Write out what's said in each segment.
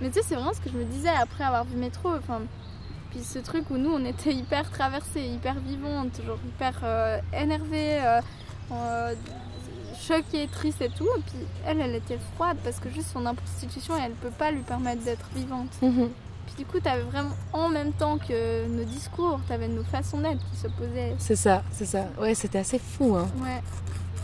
Mais tu sais, c'est vraiment ce que je me disais après avoir vu Métro. Enfin, puis ce truc où nous, on était hyper traversés, hyper vivantes, toujours hyper euh, énervées, euh, euh, choquées, tristes et tout. Et puis elle, elle était froide parce que juste son institution, elle peut pas lui permettre d'être vivante. Mhm. Puis du coup, t'avais vraiment, en même temps que nos discours, t'avais nos façons d'être qui s'opposaient. C'est ça, c'est ça. Ouais, c'était assez fou, hein. Ouais.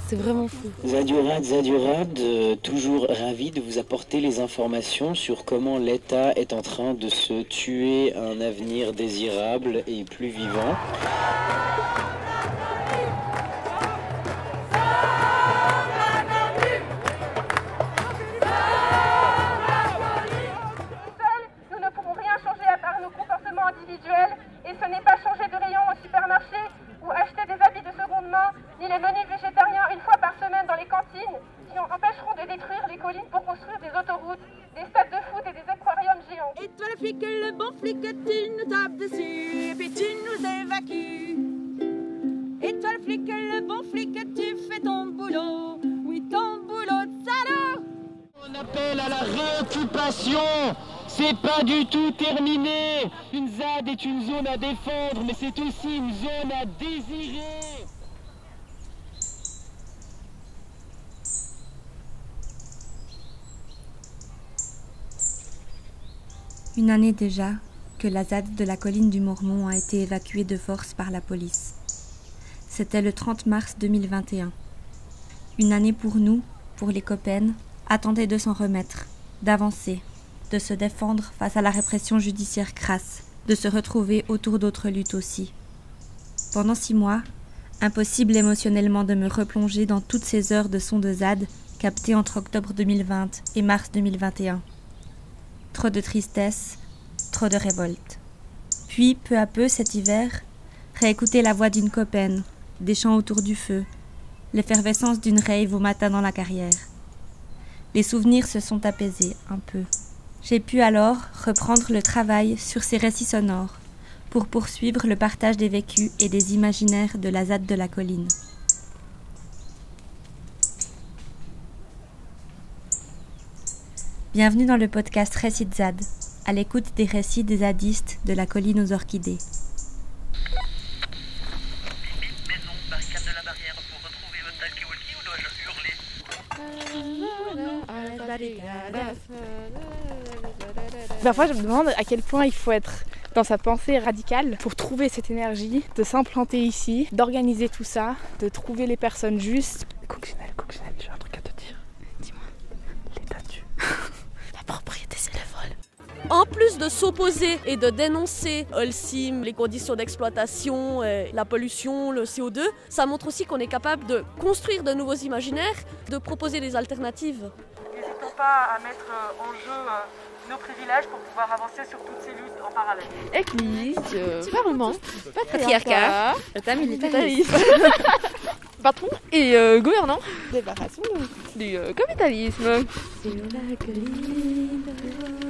C'est vraiment fou. Zadurad, Zadurad, euh, toujours ravi de vous apporter les informations sur comment l'État est en train de se tuer un avenir désirable et plus vivant. Année déjà que la ZAD de la colline du Mormont a été évacuée de force par la police. C'était le 30 mars 2021. Une année pour nous, pour les copains, attendait de s'en remettre, d'avancer, de se défendre face à la répression judiciaire crasse, de se retrouver autour d'autres luttes aussi. Pendant six mois, impossible émotionnellement de me replonger dans toutes ces heures de son de ZAD captées entre octobre 2020 et mars 2021. Trop de tristesse, trop de révolte. Puis, peu à peu, cet hiver, réécouter la voix d'une copaine, des chants autour du feu, l'effervescence d'une rave au matin dans la carrière. Les souvenirs se sont apaisés un peu. J'ai pu alors reprendre le travail sur ces récits sonores pour poursuivre le partage des vécus et des imaginaires de la ZAD de la colline. Bienvenue dans le podcast Récits de ZAD, à l'écoute des récits des zadistes de la colline aux orchidées. Parfois, je me demande à quel point il faut être dans sa pensée radicale pour trouver cette énergie, de s'implanter ici, d'organiser tout ça, de trouver les personnes justes. Coccinelle, Coccinelle, j'ai un truc à te dire. Dis-moi. L'état tue. La propriété. En plus de s'opposer et de dénoncer Holcim, les conditions d'exploitation, euh, la pollution, le CO2, ça montre aussi qu'on est capable de construire de nouveaux imaginaires, de proposer des alternatives. N'hésitons pas à mettre euh, en jeu euh, nos privilèges pour pouvoir avancer sur toutes ces luttes en parallèle. Église, euh, parlement, Patriarcat, état militarisme, patron et euh, gouvernant. Débarrassons-nous du euh, capitalisme. Sur la colline,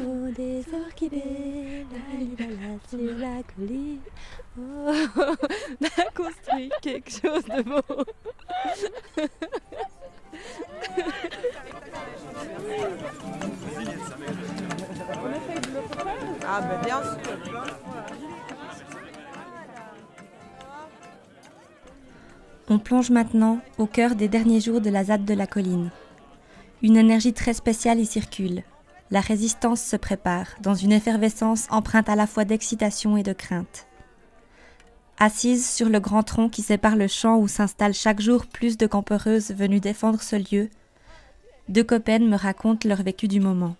oh, des orchidées, la, la, la, sur la colline. Oh, on a construit quelque chose de beau. Ah ben. On plonge maintenant au cœur des derniers jours de la ZAD de la colline. Une énergie très spéciale y circule. La résistance se prépare dans une effervescence empreinte à la fois d'excitation et de crainte. Assise sur le grand tronc qui sépare le champ où s'installent chaque jour plus de campéreuses venues défendre ce lieu, deux copains me racontent leur vécu du moment.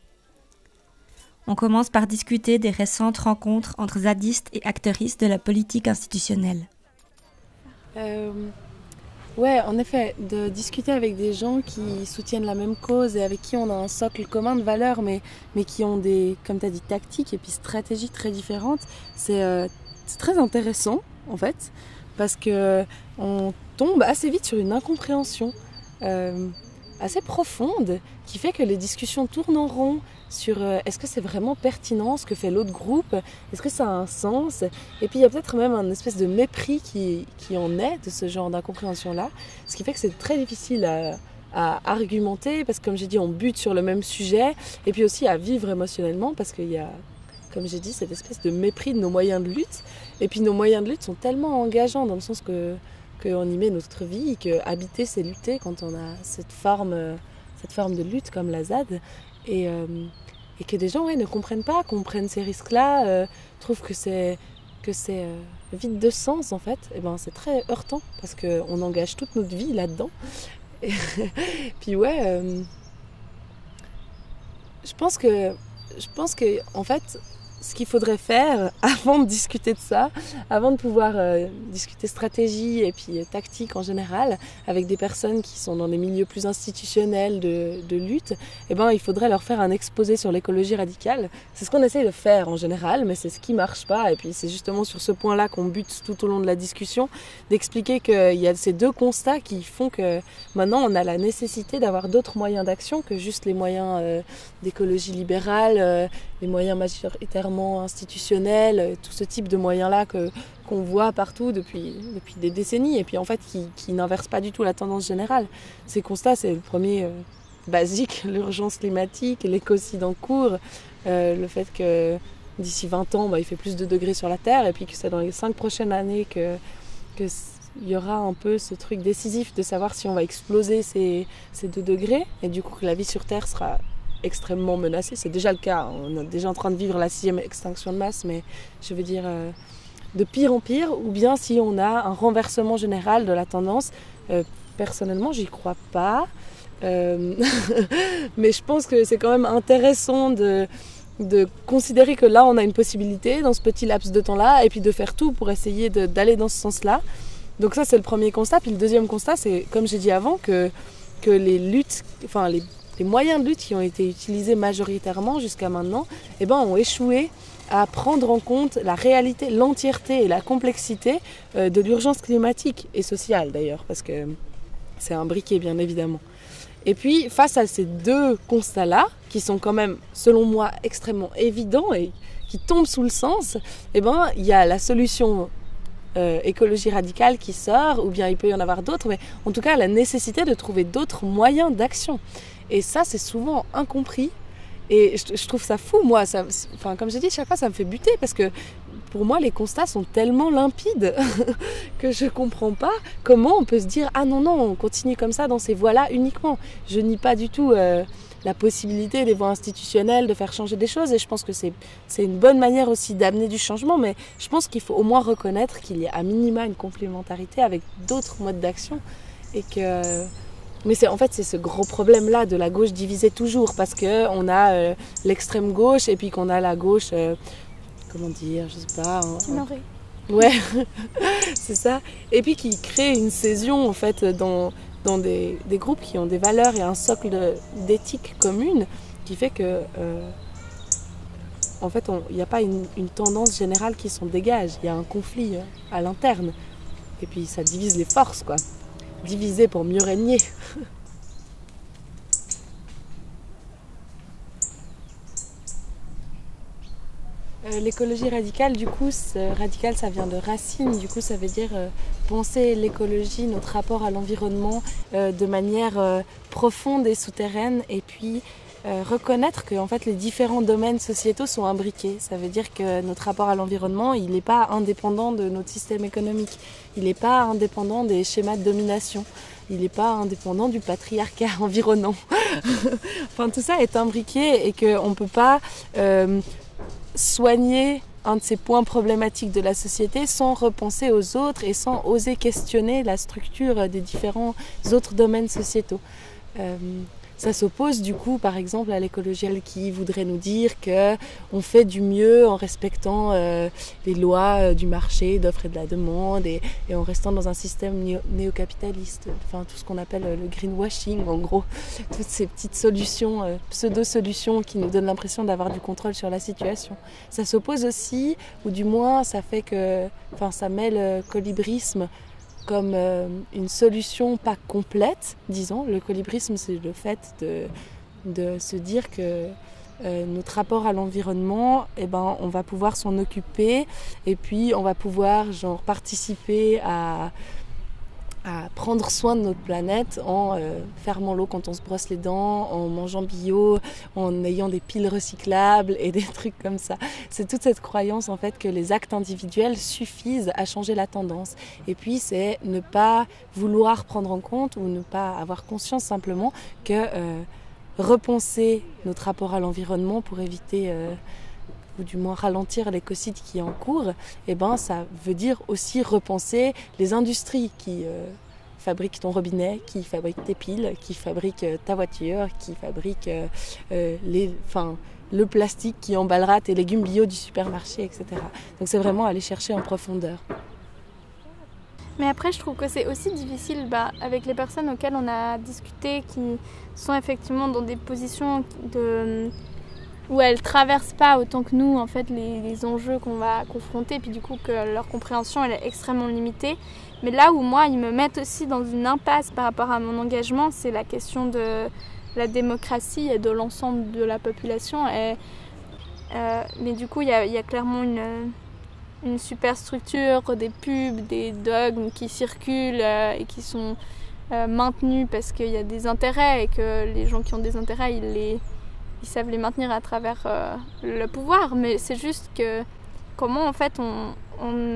On commence par discuter des récentes rencontres entre zadistes et acteuristes de la politique institutionnelle. Euh, ouais, en effet, de discuter avec des gens qui soutiennent la même cause et avec qui on a un socle commun de valeurs, mais, mais qui ont des, comme tu as dit, tactiques et puis stratégies très différentes, c'est euh, très intéressant, en fait, parce que on tombe assez vite sur une incompréhension euh, assez profonde qui fait que les discussions tournent en rond sur euh, est-ce que c'est vraiment pertinent ce que fait l'autre groupe, est-ce que ça a un sens, et puis il y a peut-être même un espèce de mépris qui, qui en est de ce genre d'incompréhension-là, ce qui fait que c'est très difficile à, à argumenter, parce que comme j'ai dit, on bute sur le même sujet, et puis aussi à vivre émotionnellement, parce qu'il y a, comme j'ai dit, cette espèce de mépris de nos moyens de lutte. Et puis nos moyens de lutte sont tellement engageants, dans le sens que qu'on y met notre vie, que habiter, c'est lutter quand on a cette forme, cette forme de lutte comme la ZAD. Et, euh, et que des gens ouais, ne comprennent pas, qu'on prenne ces risques-là, euh, trouvent que c'est euh, vide de sens en fait, et ben c'est très heurtant parce qu'on engage toute notre vie là-dedans. Puis ouais, je pense que je pense que en fait ce qu'il faudrait faire avant de discuter de ça, avant de pouvoir euh, discuter stratégie et puis euh, tactique en général avec des personnes qui sont dans des milieux plus institutionnels de, lutte, eh ben, il faudrait leur faire un exposé sur l'écologie radicale. C'est ce qu'on essaye de faire en général, mais c'est ce qui marche pas. Et puis c'est justement sur ce point-là qu'on bute tout au long de la discussion, d'expliquer qu'il y a ces deux constats qui font que maintenant on a la nécessité d'avoir d'autres moyens d'action que juste les moyens euh, d'écologie libérale, les moyens majoritairement institutionnels, euh, tout ce type de moyens-là que qu'on voit partout depuis, depuis des décennies et puis en fait qui, qui n'inverse pas du tout la tendance générale. Ces constats, c'est le premier euh, basique, l'urgence climatique, l'écocide en cours, euh, le fait que d'ici 20 ans, bah, il fait plus de degrés sur la Terre et puis que c'est dans les 5 prochaines années que, que y aura un peu ce truc décisif de savoir si on va exploser ces, ces 2 degrés et du coup que la vie sur Terre sera extrêmement menacée. C'est déjà le cas. On est déjà en train de vivre la sixième extinction de masse, mais je veux dire euh, de pire en pire, ou bien si on a un renversement général de la tendance. Euh, personnellement, j'y crois pas. Euh, mais je pense que c'est quand même intéressant de, de considérer que là, on a une possibilité dans ce petit laps de temps-là, et puis de faire tout pour essayer d'aller dans ce sens-là. Donc ça, c'est le premier constat. Puis le deuxième constat, c'est, comme j'ai dit avant, que, que les luttes, enfin les les moyens de lutte qui ont été utilisés majoritairement jusqu'à maintenant eh ben, ont échoué à prendre en compte la réalité, l'entièreté et la complexité euh, de l'urgence climatique et sociale d'ailleurs, parce que c'est un briquet bien évidemment. Et puis face à ces deux constats-là, qui sont quand même selon moi extrêmement évidents et qui tombent sous le sens, eh ben, il y a la solution euh, écologie radicale qui sort, ou bien il peut y en avoir d'autres, mais en tout cas la nécessité de trouver d'autres moyens d'action. Et ça, c'est souvent incompris. Et je, trouve ça fou, moi. Ça, enfin, comme j'ai dit, chaque fois, ça me fait buter parce que pour moi, les constats sont tellement limpides que je comprends pas comment on peut se dire ah non non, on continue comme ça dans ces voies-là uniquement. Je nie pas du tout euh, la possibilité des voies institutionnelles de faire changer des choses et je pense que c'est c'est une bonne manière aussi d'amener du changement. Mais je pense qu'il faut au moins reconnaître qu'il y a à minima une complémentarité avec d'autres modes d'action et que mais c'est en fait c'est ce gros problème là de la gauche divisée toujours parce que on a euh, l'extrême gauche et puis qu'on a la gauche euh, comment dire je sais pas Timoré. ouais c'est ça. Et puis qui crée une césion en fait dans dans des, des groupes qui ont des valeurs et un socle d'éthique commune qui fait que euh, en fait il n'y a pas une, une, tendance générale qui s'en dégage. Il y a un conflit à l'interne. Et puis ça divise les forces quoi diviser pour mieux régner. Euh, l'écologie radicale, du coup, radical, ça vient de racine. Du coup, ça veut dire euh, penser l'écologie, notre rapport à l'environnement, euh, de manière profonde et souterraine, et puis euh, reconnaître que en fait les différents domaines sociétaux sont imbriqués. Ça veut dire que notre rapport à l'environnement, il n'est pas indépendant de notre système économique. Il n'est pas indépendant des schémas de domination. Il n'est pas indépendant du patriarcat environnant. enfin, tout ça est imbriqué et qu'on ne peut pas euh, soigner un de ces points problématiques de la société sans repenser aux autres et sans oser questionner la structure des différents autres domaines sociétaux. Euh, ça s'oppose du coup par exemple à l'écologie qui voudrait nous dire que on fait du mieux en respectant euh, les lois euh, du marché d'offre et de la demande et, en restant dans un système néo-capitaliste. Enfin tout ce qu'on appelle le greenwashing en gros. Toutes ces petites solutions euh, pseudo-solutions qui nous donnent l'impression d'avoir du contrôle sur la situation. Ça s'oppose aussi ou du moins ça fait que enfin ça met le colibrisme comme euh, une solution pas complète, disons. Le colibrisme, c'est le fait de, de, se dire que euh, notre rapport à l'environnement, eh ben, on va pouvoir s'en occuper et puis on va pouvoir genre, participer à, à prendre soin de notre planète en euh, fermant l'eau quand on se brosse les dents, en mangeant bio, en ayant des piles recyclables et des trucs comme ça. C'est toute cette croyance en fait que les actes individuels suffisent à changer la tendance. Et puis c'est ne pas vouloir prendre en compte ou ne pas avoir conscience simplement que euh, repenser notre rapport à l'environnement pour éviter euh, ou du moins ralentir l'écocide qui est en cours, eh ben, ça veut dire aussi repenser les industries qui euh, fabriquent ton robinet, qui fabriquent tes piles, qui fabriquent euh, ta voiture, qui fabriquent euh, les, enfin, le plastique qui emballera tes légumes bio du supermarché, etc. Donc c'est vraiment aller chercher en profondeur. Mais après, je trouve que c'est aussi difficile bah, avec les personnes auxquelles on a discuté qui sont effectivement dans des positions de où elles traversent pas autant que nous en fait les, enjeux qu'on va confronter puis du coup que leur compréhension elle est extrêmement limitée. Mais là où moi ils me mettent aussi dans une impasse par rapport à mon engagement c'est la question de la démocratie et de l'ensemble de la population. Euh, mais du coup il y a, clairement une, une superstructure des pubs des dogmes qui circulent euh, et qui sont euh, maintenus parce qu'il y a des intérêts et que les gens qui ont des intérêts ils les ils savent les maintenir à travers euh, le pouvoir, mais c'est juste que comment en fait on,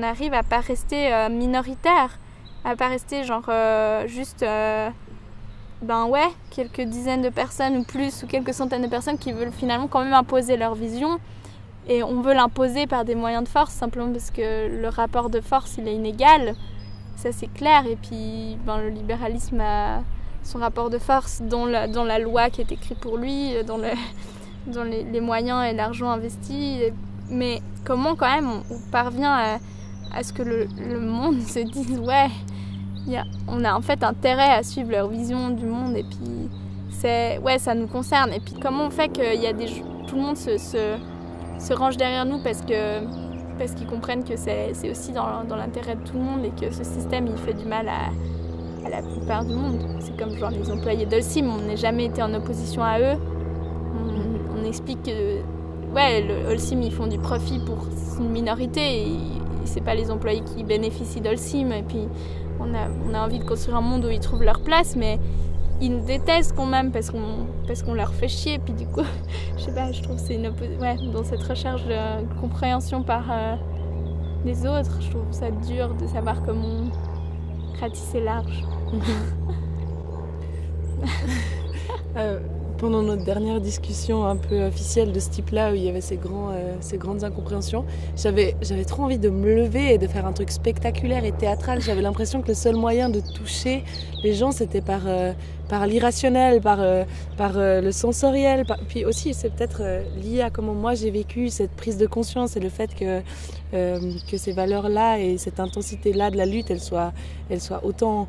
arrive à pas rester euh, minoritaire, à pas rester genre euh, juste ben ouais quelques dizaines de personnes ou plus ou quelques centaines de personnes qui veulent finalement quand même imposer leur vision. Et on veut l'imposer par des moyens de force simplement parce que le rapport de force il est inégal, ça c'est clair. Et puis ben, le libéralisme a son rapport de force dans la, loi qui est écrite pour lui, dans, le, dans les, moyens et l'argent investi. Mais comment quand même on, parvient à, ce que le, monde se dise ouais, on a en fait intérêt à suivre leur vision du monde et puis c'est ouais ça nous concerne. Et puis comment on fait que y a des, tout le monde se, range derrière nous parce qu'ils comprennent que c'est aussi dans l'intérêt de tout le monde et que ce système il fait du mal à, à la plupart du monde. C'est comme genre les employés d'Olsim, on n'a jamais été en opposition à eux. On, explique que ouais, le ils font du profit pour une minorité et c'est pas les employés qui bénéficient d'Holcim et puis on a, on a envie de construire un monde où ils trouvent leur place mais ils nous détestent quand même parce qu'on parce qu'on leur fait chier puis du coup je sais pas je trouve c'est une ouais dans cette recherche de compréhension par euh, les autres je trouve ça dur de savoir comment ratisser large. euh, pendant notre dernière discussion un peu officielle de ce type-là, où il y avait ces, grands, euh, ces grandes incompréhensions, j'avais trop envie de me lever et de faire un truc spectaculaire et théâtral. J'avais l'impression que le seul moyen de toucher les gens, c'était par, euh, par l'irrationnel, par, euh, par le sensoriel. Puis aussi, c'est peut-être lié à comment moi j'ai vécu cette prise de conscience et le fait que, que ces valeurs-là et cette intensité-là de la lutte, elles soient, elles soient autant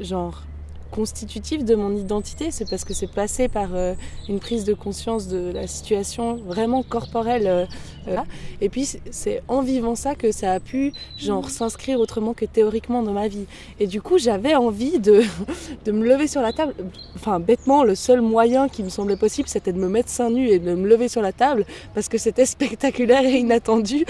genre constitutif de mon identité, c'est parce que c'est passé par euh, une prise de conscience de la situation vraiment corporelle. Euh, et puis c'est en vivant ça que ça a pu genre s'inscrire autrement que théoriquement dans ma vie. Et du coup j'avais envie de, de me lever sur la table. Enfin bêtement le seul moyen qui me semblait possible c'était de me mettre seins nus et de me lever sur la table parce que c'était spectaculaire et inattendu.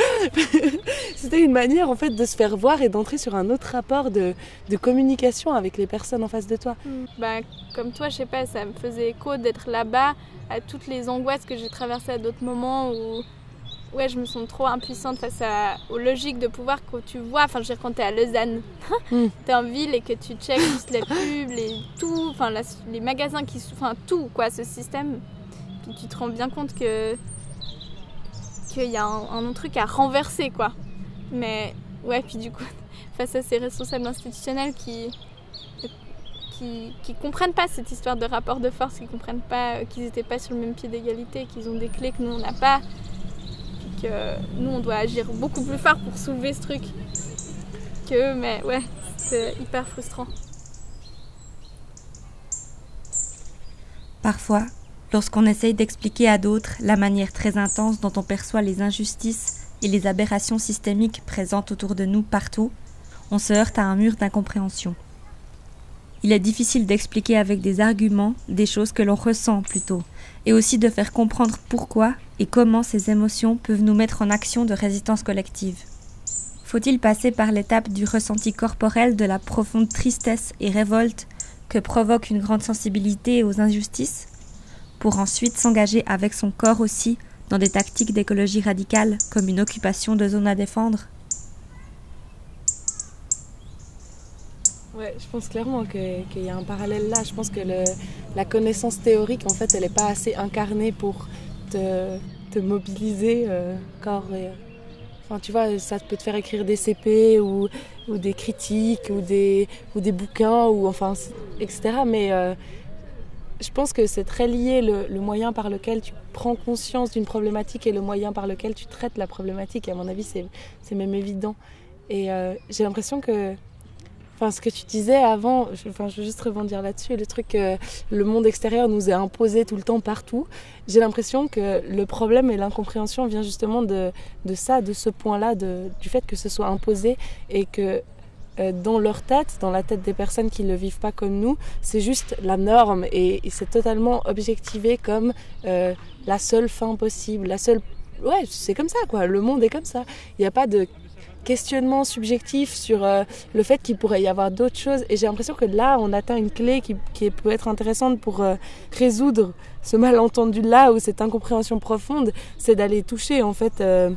c'était une manière en fait de se faire voir et d'entrer sur un autre rapport de, de communication avec les personnes en face de toi. Mmh. Bah, comme toi, je sais pas, ça me faisait écho d'être là-bas à toutes les angoisses que j'ai traversées à d'autres moments où ouais, je me sens trop impuissante face à, aux logiques de pouvoir que tu vois. Enfin, je veux dire, quand t'es à Lausanne, mmh. t'es en ville et que tu checkes juste les pubs, les tout, enfin, la, les magasins qui, enfin, tout, quoi, ce système. Puis tu te rends bien compte que qu'il y a un, un, truc à renverser, quoi. Mais ouais, puis du coup, face à ces responsables institutionnels qui qui, qui comprennent pas cette histoire de rapport de force, qui comprennent pas euh, qu'ils n'étaient pas sur le même pied d'égalité, qu'ils ont des clés que nous on n'a pas, nous on doit agir beaucoup plus fort pour soulever ce truc que mais ouais, c'est hyper frustrant. Parfois, lorsqu'on essaye d'expliquer à d'autres la manière très intense dont on perçoit les injustices et les aberrations systémiques présentes autour de nous partout, on se heurte à un mur d'incompréhension il est difficile d'expliquer avec des arguments des choses que l'on ressent plutôt, et aussi de faire comprendre pourquoi et comment ces émotions peuvent nous mettre en action de résistance collective. Faut-il passer par l'étape du ressenti corporel de la profonde tristesse et révolte que provoque une grande sensibilité aux injustices, pour ensuite s'engager avec son corps aussi dans des tactiques d'écologie radicale comme une occupation de zone à défendre? Ouais, je pense clairement qu'il y a un parallèle là. Je pense que la connaissance théorique, en fait, elle n'est pas assez incarnée pour te, mobiliser euh, corps et- Enfin, tu vois, ça peut te faire écrire des CP ou, ou des critiques ou des, ou des bouquins, ou enfin, etc. Mais euh, je pense que c'est très lié le, moyen par lequel tu prends conscience d'une problématique et le moyen par lequel tu traites la problématique. Et à mon avis, c'est c'est même évident. Et euh, j'ai l'impression que Enfin, ce que tu disais avant, je, enfin, je veux juste rebondir là-dessus, le truc que le monde extérieur nous est imposé tout le temps partout. J'ai l'impression que le problème et l'incompréhension vient justement de, de ça, de ce point-là, du fait que ce soit imposé et que euh, dans leur tête, dans la tête des personnes qui ne le vivent pas comme nous, c'est juste la norme et, et c'est totalement objectivé comme euh, la seule fin possible, la seule... Ouais, c'est comme ça, quoi. Le monde est comme ça. Il n'y a pas de questionnement subjectif sur euh, le fait qu'il pourrait y avoir d'autres choses. Et j'ai l'impression que là, on atteint une clé qui, peut être intéressante pour euh, résoudre ce malentendu-là ou cette incompréhension profonde, c'est d'aller toucher en fait euh,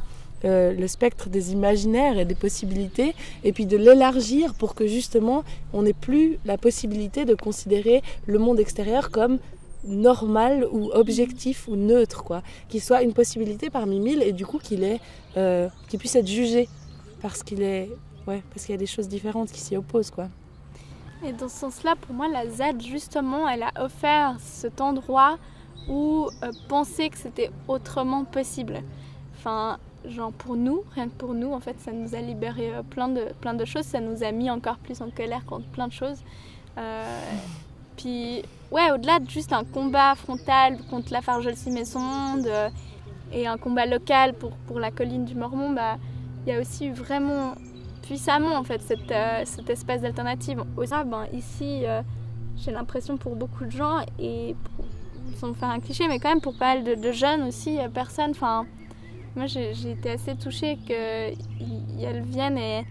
le spectre des imaginaires et des possibilités, et puis de l'élargir pour que justement on n'ait plus la possibilité de considérer le monde extérieur comme normal ou objectif ou neutre, quoi. Qu'il soit une possibilité parmi mille et du coup qu'il est, qu'il puisse être jugé parce qu'il est, ouais, parce qu'il y a des choses différentes qui s'y opposent, quoi. Et dans ce sens-là, pour moi, la ZAD, justement, elle a offert cet endroit où euh, penser que c'était autrement possible. Enfin, genre pour nous, rien que pour nous, en fait, ça nous a libéré euh, plein, de, plein de choses, ça nous a mis encore plus en colère contre plein de choses. Euh, puis, ouais, au-delà de juste un combat frontal contre la Fargeul-Simesson euh, et un combat local pour, pour la colline du Mormon, bah, il y a aussi vraiment puissamment en fait cette, euh, cette espèce d'alternative. Au ça, ben, ici, euh, j'ai l'impression pour beaucoup de gens et pour, sans faire un cliché, mais quand même pour pas mal de, jeunes aussi, euh, personnes. Enfin, moi j'ai été assez touchée qu'elles viennent et,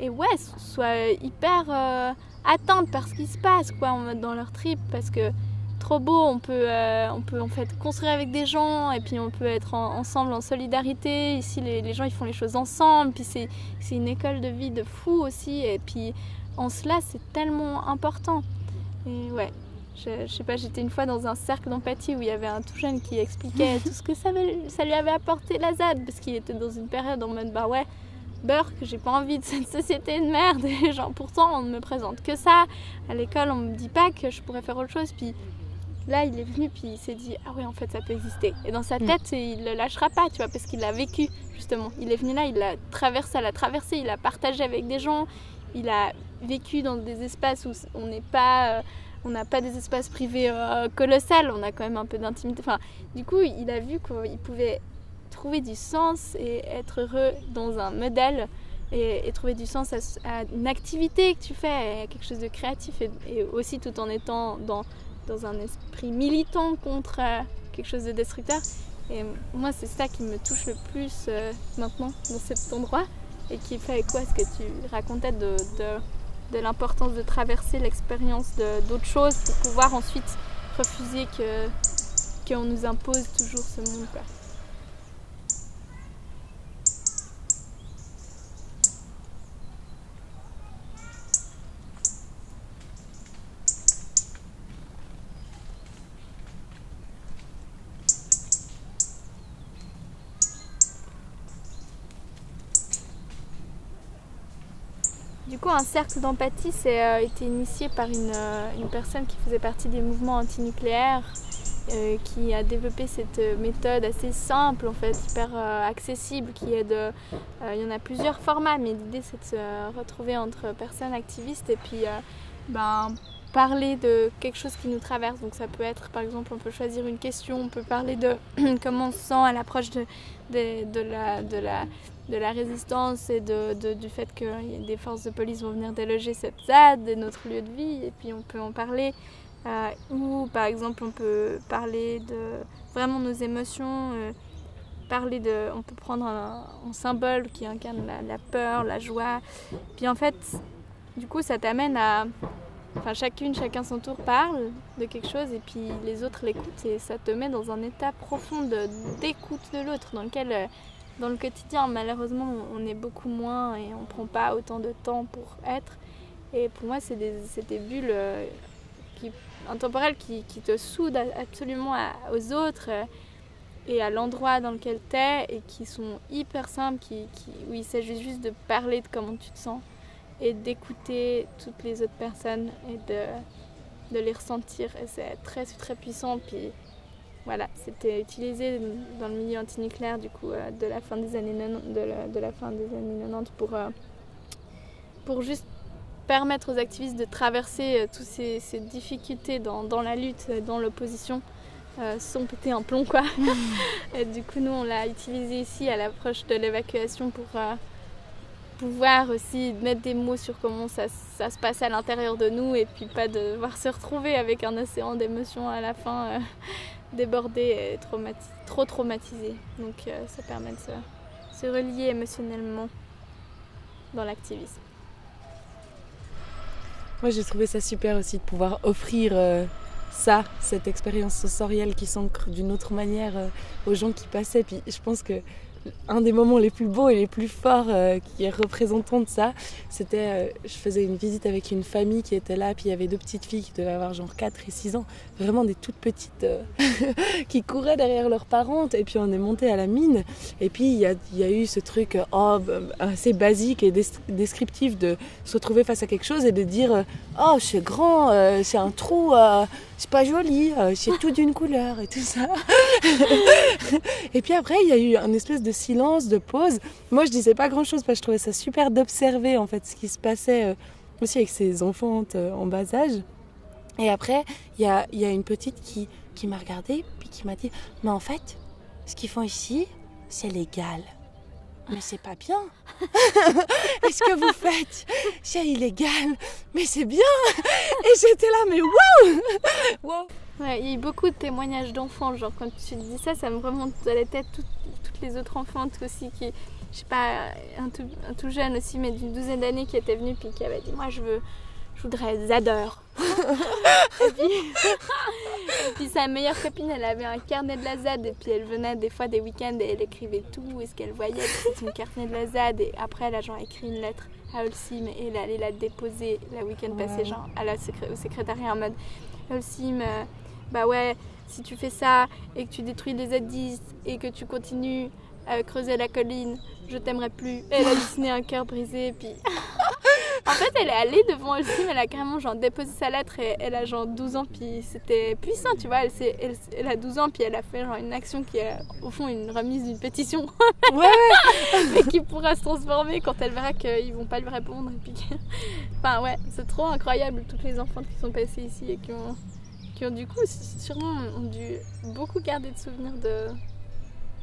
et ouais, soient hyper euh, atteintes par ce qui se passe quoi, dans leur trip parce que trop beau, on peut, euh, on peut en fait construire avec des gens et puis on peut être en- ensemble en solidarité. Ici, les, les gens ils font les choses ensemble, puis c'est une école de vie de fou aussi. Et puis en cela, c'est tellement important. Et ouais, je, je sais pas, j'étais une fois dans un cercle d'empathie où il y avait un tout jeune qui expliquait tout ce que ça, lui avait apporté la ZAD parce qu'il était dans une période en mode bah ouais. Que j'ai pas envie de cette société de merde. Et genre, pourtant, on ne me présente que ça. À l'école, on me dit pas que je pourrais faire autre chose. Puis là, il est venu, puis il s'est dit Ah oui, en fait, ça peut exister. Et dans sa Mm. tête, il le lâchera pas, tu vois, parce qu'il l'a vécu, justement. Il est venu là, il l'a traversé, l'a traversé, il a partagé avec des gens, il a vécu dans des espaces où on n'est pas. euh, on n'a pas des espaces privés euh, colossales, on a quand même un peu d'intimité. Enfin, du coup, il a vu qu'il pouvait trouver du sens et être heureux dans un modèle et, et trouver du sens à, à une activité que tu fais, à quelque chose de créatif et, et aussi tout en étant dans, dans un esprit militant contre euh, quelque chose de destructeur. Et moi, c'est ça qui me touche le plus euh, maintenant dans cet endroit et qui fait à ce que tu racontais de, de, l'importance de traverser l'expérience d'autres choses pour pouvoir ensuite refuser que qu'on nous impose toujours ce monde. Quoi. Un cercle d'empathie, c'est euh, été initié par une, euh, une personne qui faisait partie des mouvements antinucléaires, euh, qui a développé cette euh, méthode assez simple, en fait, hyper accessible, qui est de... euh, Il y en a plusieurs formats, mais l'idée, c'est de se retrouver entre personnes activistes et puis ben, parler de quelque chose qui nous traverse. Donc ça peut être, par exemple, on peut choisir une question, on peut parler de comment on se sent à l'approche de, de la... De la de la résistance et de, du fait que des forces de police vont venir déloger cette ZAD notre lieu de vie, et puis on peut en parler. Euh, ou par exemple, on peut parler de vraiment nos émotions, euh, parler de. On peut prendre un, symbole qui incarne la, peur, la joie. Puis en fait, du coup, ça t'amène à. Enfin, chacune, chacun son tour parle de quelque chose et puis les autres l'écoutent et ça te met dans un état profond d'écoute de, l'autre dans lequel, euh, dans le quotidien, malheureusement, on est beaucoup moins et on prend pas autant de temps pour être. Et pour moi, c'est des, des bulles euh, qui, intemporelles qui, qui te soudent absolument aux autres euh, et à l'endroit dans lequel tu es et qui sont hyper simples, qui, qui, où il s'agit juste de parler de comment tu te sens et d'écouter toutes les autres personnes et de, de les ressentir. Et c'est très, très puissant. Puis voilà, c'était utilisé dans le milieu antinucléaire du coup euh, de la fin des années 90, de la, de la fin des années 90 pour, euh, pour juste permettre aux activistes de traverser euh, toutes ces, ces difficultés dans, dans la lutte, dans l'opposition, sans péter un plomb quoi. et du coup nous on l'a utilisé ici à l'approche de l'évacuation pour pouvoir aussi mettre des mots sur comment ça, ça se passe à l'intérieur de nous et puis pas devoir se retrouver avec un océan d'émotions à la fin euh, débordé et trop traumatisé. Donc euh, ça permet de se, se relier émotionnellement dans l'activisme. Moi, j'ai trouvé ça super aussi de pouvoir offrir euh, ça, cette expérience sensorielle qui s'ancre d'une autre manière euh, aux gens qui passaient. Puis je pense que un des moments les plus beaux et les plus forts euh, qui est représentant de ça, c'était, euh, je faisais une visite avec une famille qui était là, puis il y avait deux petites filles qui devaient avoir genre 4 et 6 ans, vraiment des toutes petites, euh, qui couraient derrière leurs parents, et puis on est monté à la mine, et puis il y a, eu ce truc oh, bah, assez basique et des- descriptif de se retrouver face à quelque chose et de dire oh c'est grand, c'est un trou, c'est pas joli, euh, c'est tout d'une couleur et tout ça. et puis après il y a eu un espèce de silence, de pause. Moi je disais pas grand chose parce que je trouvais ça super d'observer en fait ce qui se passait euh, aussi avec ces enfants euh, en bas âge. Et après il y a, il y a une petite qui, qui m'a regardée puis qui m'a dit mais en fait ce qu'ils font ici c'est légal. Mais c'est pas bien. Et ce que vous faites, c'est illégal. Mais c'est bien. Et j'étais là, mais waouh Wow Ouais, il y a eu beaucoup de témoignages d'enfants, genre quand tu dis ça, ça me remonte à la tête toutes, les autres enfantes aussi qui, je sais pas, un tout, un tout jeune aussi, mais d'une douzaine d'années qui était venu puis qui avait dit moi je veux, je voudrais Zador. et, puis, et puis sa meilleure copine, elle avait un carnet de la ZAD et puis elle venait des fois des week-ends et elle écrivait tout et ce qu'elle voyait, c'était son carnet de la ZAD et après l'agent a écrit une lettre à Holcim et elle allait la déposer le week-end passé, Ouais. genre à la secré- au secrétariat en mode Holcim, euh, bah ouais, si tu fais ça et que tu détruis les Z10 et que tu continues creuser la colline, je t'aimerai plus. Elle a dessiné un cœur brisé, puis. en fait, elle est allée devant Holcim, elle a carrément genre déposé sa lettre et elle a genre 12 ans, puis c'était puissant, tu vois. Elle, elle, elle a 12 ans, puis elle a fait genre une action qui est au fond une remise d'une pétition. Ouais, mais qui pourra se transformer quand elle verra qu'ils vont pas lui répondre. Et puis que- Enfin, ouais, c'est trop incroyable, toutes les enfants qui sont passés ici et qui ont, qui ont du coup, sûrement, ont dû beaucoup garder de souvenirs de,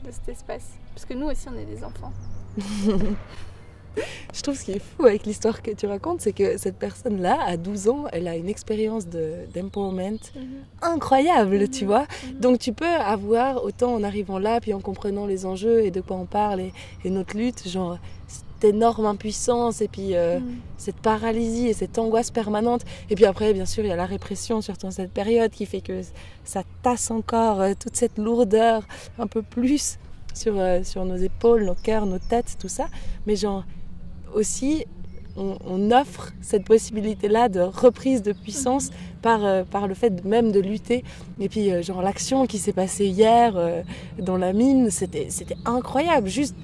de cet espace. Parce que nous aussi, on est des enfants. Je trouve ce qui est fou avec l'histoire que tu racontes, c'est que cette personne-là, à 12 ans, elle a une expérience de- d'empowerment incroyable, tu vois. Donc tu peux avoir, autant en arrivant là, puis en comprenant les enjeux et de quoi on parle et, et notre lutte, genre cette énorme impuissance et puis euh, Mm. cette paralysie et cette angoisse permanente. Et puis après, bien sûr, il y a la répression, surtout en cette période, qui fait que ça tasse encore euh, toute cette lourdeur un peu plus sur, euh, sur nos épaules, nos cœurs, nos têtes, tout ça. Mais genre, aussi, on, offre cette possibilité-là de reprise de puissance par, euh, par le fait même de lutter. Et puis, euh, genre, l'action qui s'est passée hier dans la mine, c'était c'était incroyable. Juste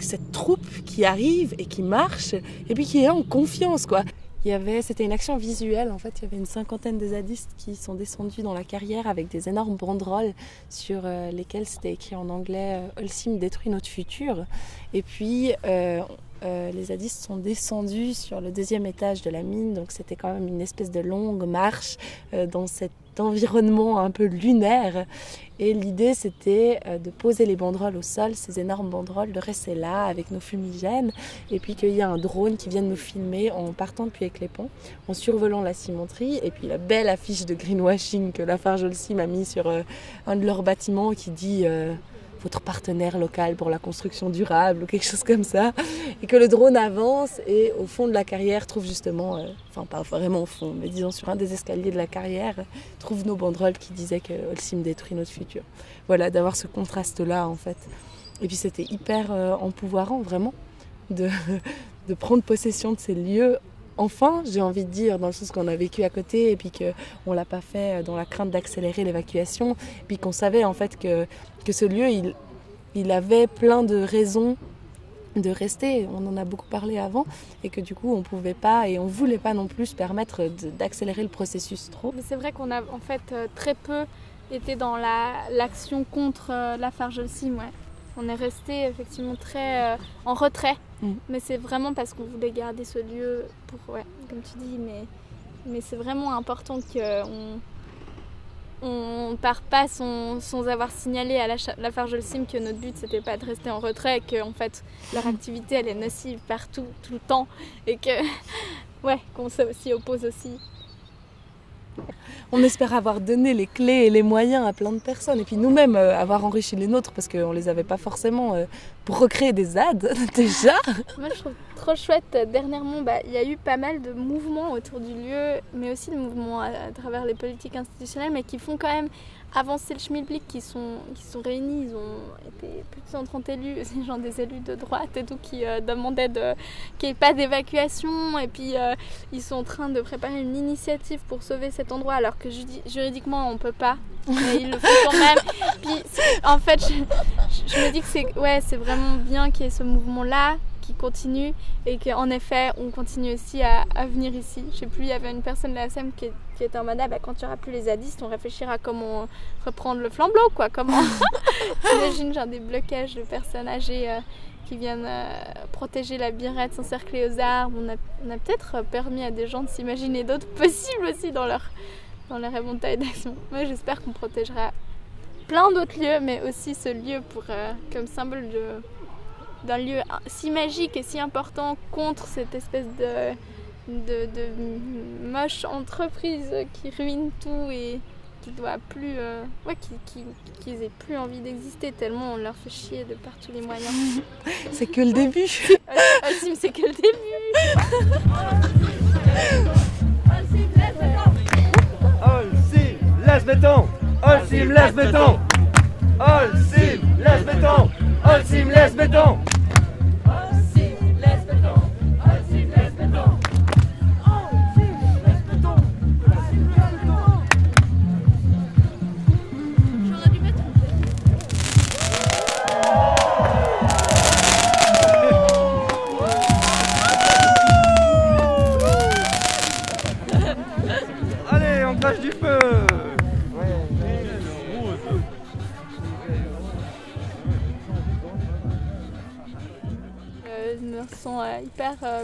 cette troupe qui arrive et qui marche, et puis qui est en confiance, quoi. Il y avait, c'était une action visuelle en fait. Il y avait une cinquantaine de zadistes qui sont descendus dans la carrière avec des énormes banderoles sur euh, lesquelles c'était écrit en anglais euh, Holcim détruit notre futur. Et puis euh, euh, les zadistes sont descendus sur le deuxième étage de la mine, donc c'était quand même une espèce de longue marche euh, dans environnement un peu lunaire. Et l'idée c'était euh, de poser les banderoles au sol, ces énormes banderoles, de rester là avec nos fumigènes, et puis qu'il y a un drone qui vienne nous filmer en partant depuis avec les ponts, en survolant la cimenterie, et puis la belle affiche de greenwashing que Lafarge Holcim a mis sur euh, un de leurs bâtiments qui dit euh, votre partenaire local pour la construction durable ou quelque chose comme ça. Et que le drone avance et au fond de la carrière trouve justement, euh, enfin pas vraiment au fond, mais disons sur un des escaliers de la carrière, trouve nos banderoles qui disaient que Holcim détruit notre futur. Voilà, d'avoir ce contraste-là en fait. Et puis c'était hyper euh, empouvoirant vraiment de, de prendre possession de ces lieux enfin, j'ai envie de dire, dans le sens qu'on a vécu à côté et puis qu'on ne l'a pas fait dans la crainte d'accélérer l'évacuation, puis qu'on savait en fait que, ce lieu, il, avait plein de raisons de rester, on en a beaucoup parlé avant, et que du coup on pouvait pas et on voulait pas non plus se permettre d'accélérer le processus trop. Mais c'est vrai qu'on a en fait euh, très peu été dans l'action contre euh, la Fargelsim, ouais. On est resté effectivement très euh, en retrait, Mm. mais c'est vraiment parce qu'on voulait garder ce lieu pour, ouais, comme tu dis, mais, mais c'est vraiment important qu'on on part pas sans, sans avoir signalé à la, la Fargelsim que notre but c'était pas de rester en retrait, que en fait leur activité elle est nocive partout, tout le temps, et que ouais, qu'on s'y oppose aussi. On espère avoir donné les clés et les moyens à plein de personnes, et puis nous-mêmes euh, avoir enrichi les nôtres parce qu'on les avait pas forcément euh, pour recréer des ZAD déjà. Moi, je trouve trop chouette. euh, Dernièrement, bah, il y a eu pas mal de mouvements autour du lieu, mais aussi de mouvements à, à travers les politiques institutionnelles, mais qui font quand même avancer le schmilblick, qui sont, qui sont réunis. Ils ont été plus de 130 élus, genre des élus de droite et tout, qui euh, demandaient de- qu'il n'y ait pas d'évacuation. Et puis, euh, ils sont en train de préparer une initiative pour sauver cet endroit, alors que juridiquement, on peut pas. Mais ils le font quand même. En fait, je, me dis que c'est ouais, vraiment bien qu'il y ait ce mouvement-là qui continue et qu'en effet, on continue aussi à, venir ici. Je sais plus, il y avait une personne de la SEM qui, était en mode ah, bah, quand il n'y aura plus les zadistes, on réfléchira comment reprendre le flambeau, quoi. Comment J'imagine genre des blocages de personnes âgées euh, qui viennent euh, protéger la birette, s'encercler aux arbres. On a peut-être permis à des gens de s'imaginer d'autres possibles aussi dans leur, dans leur éventail d'action. Moi, j'espère qu'on protégera plein d'autres lieux, mais aussi ce lieu pour, euh, comme symbole de, d'un lieu si magique et si important contre cette espèce de, de, de moche entreprise qui ruine tout et qui doit plus. euh, ouais, qui, qui, qu'ils aient plus envie d'exister tellement on leur fait chier de par tous les moyens. C'est que le début. Ultime, c'est que le début. Laisse béton Holcim, laisse béton Holcim, laisse béton Holcim, laisse béton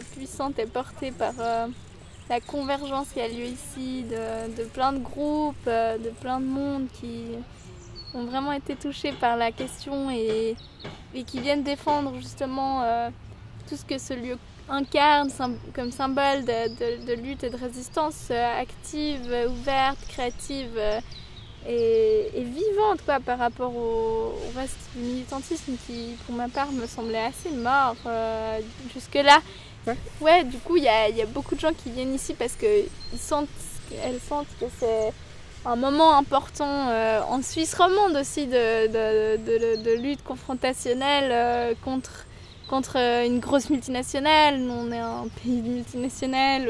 puissante et portée par euh, la convergence qui a lieu ici, de, de plein de groupes, euh, de plein de monde qui ont vraiment été touchés par la question et, et qui viennent défendre justement euh, tout ce que ce lieu incarne comme symbole de, lutte et de résistance active, ouverte, créative et, vivante quoi, par rapport au, reste du militantisme qui, pour ma part, me semblait assez mort jusque-là. Ouais. du coup, il y a, beaucoup de gens qui viennent ici parce qu'elles sentent, elles sentent que c'est un moment important euh, en Suisse romande aussi de, lutte confrontationnelle euh, contre, contre euh, une grosse multinationale. Nous, on est un pays de multinationales.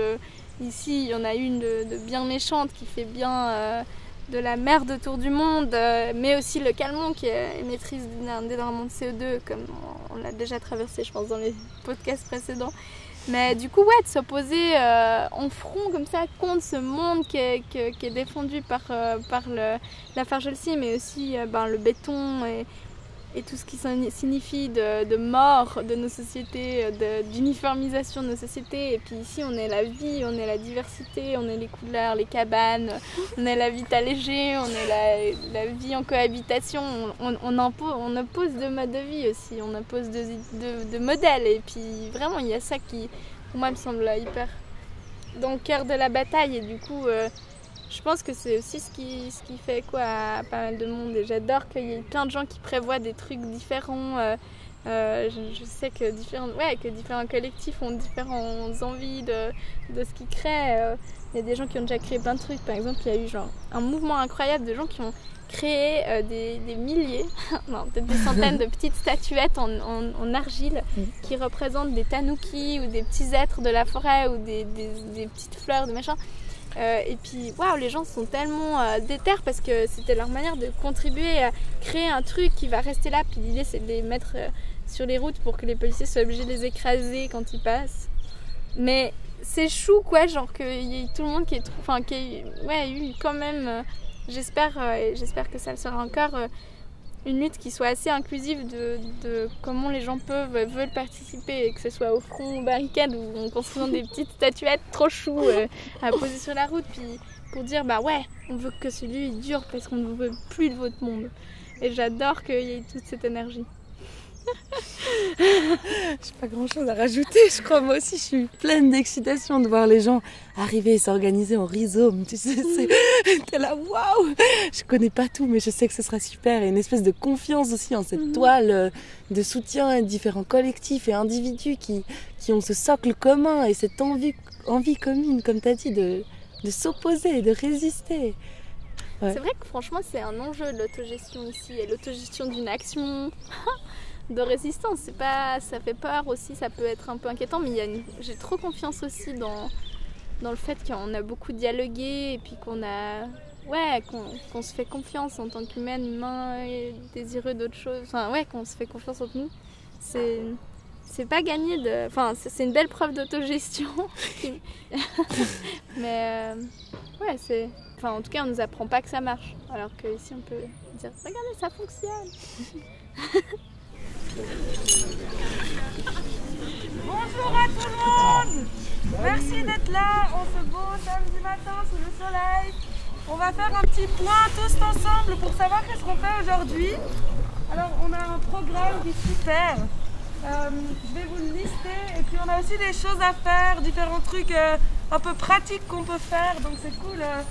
ici, il y en a une de, bien méchante qui fait bien de la merde autour du monde, mais aussi le Calmont qui est d'un d'énormément de CO2, comme on l'a déjà traversé, je pense, dans les podcasts précédents. Mais du coup, ouais, de s'opposer euh, en front comme ça contre ce monde qui est, défendu par, euh, par le, la Fargelsi, mais aussi euh, ben, le béton et, et tout ce qui signi- signifie de, de mort de nos sociétés, de- d'uniformisation de nos sociétés. Et puis ici, on est la vie, on est la diversité, on est les couleurs, les cabanes, on est la vie allégée, on est la, la vie en cohabitation. On, on, on impo- on oppose deux modes de vie aussi, on oppose deux, deux, deux modèles. Et puis vraiment, il y a ça qui, pour moi, me semble hyper dans le cœur de la bataille. Et du coup, euh, je pense que c'est aussi ce qui, fait quoi à pas mal de monde. Et j'adore qu'il y ait plein de gens qui prévoient des trucs différents. euh, euh, je, sais que différents, ouais, que différents collectifs ont différentes envies de, ce qu'ils créent. euh. Il y a des gens qui ont déjà créé plein de trucs. Par exemple, il y a eu genre un mouvement incroyable de gens qui ont créé des, milliers, non, peut-être des centaines de petites statuettes en, argile qui représentent des tanuki ou des petits êtres de la forêt ou des, des- des petites fleurs, des machins. Euh, et puis, waouh, les gens sont tellement euh, parce que c'était leur manière de contribuer à créer un truc qui va rester là. Puis l'idée, c'est de les mettre euh, sur les routes pour que les policiers soient obligés de les écraser quand ils passent. Mais c'est chou, quoi, genre qu'il y ait tout le monde qui ait, enfin, qui ait ouais, eu quand même, euh, j'espère, j'espère que ça le sera encore, une lutte qui soit assez inclusive de, de comment les gens peuvent, veulent participer, que ce soit au front, aux barricades ou en construisant des petites statuettes trop chou euh, à poser sur la route, puis pour dire bah ouais, on veut que celui dure parce qu'on ne veut plus de votre monde. Et j'adore qu'il y ait toute cette énergie. J'ai pas grand chose à rajouter, je crois. Moi aussi, je suis pleine d'excitation de voir les gens arriver et s'organiser en rhizome. Tu sais, t'es là, waouh Je connais pas tout, mais je sais que ce sera super. Et une espèce de confiance aussi en cette toile euh, de soutien et différents collectifs et individus qui, qui ont ce socle commun et cette envie, envie commune, comme tu as dit, de, de s'opposer, de résister. Ouais. C'est vrai que franchement, c'est un enjeu de l'autogestion ici et l'autogestion d'une action de résistance. C'est pas, ça fait peur aussi, ça peut être un peu inquiétant, mais j'ai trop confiance aussi dans, dans le fait qu'on a beaucoup dialogué et puis qu'on a, ouais, qu'on se fait confiance en tant qu'humain, humain et désireux d'autre chose. Enfin, ouais, qu'on se fait confiance entre nous. C'est c'est pas gagné de. Enfin, c'est c'est une belle preuve d'autogestion. Mais euh, ouais, c'est. Enfin, en tout cas, on nous apprend pas que ça marche. Alors que ici, on peut dire Regardez, ça fonctionne. Bonjour à tout le monde Merci d'être là en ce beau samedi matin sous le soleil. On va faire un petit point tous ensemble pour savoir qu'est-ce qu'on fait aujourd'hui. Alors on a un programme qui est super. Euh, je vais vous le lister et puis on a aussi des choses à faire, différents trucs euh, un peu pratiques qu'on peut faire. Donc c'est cool euh,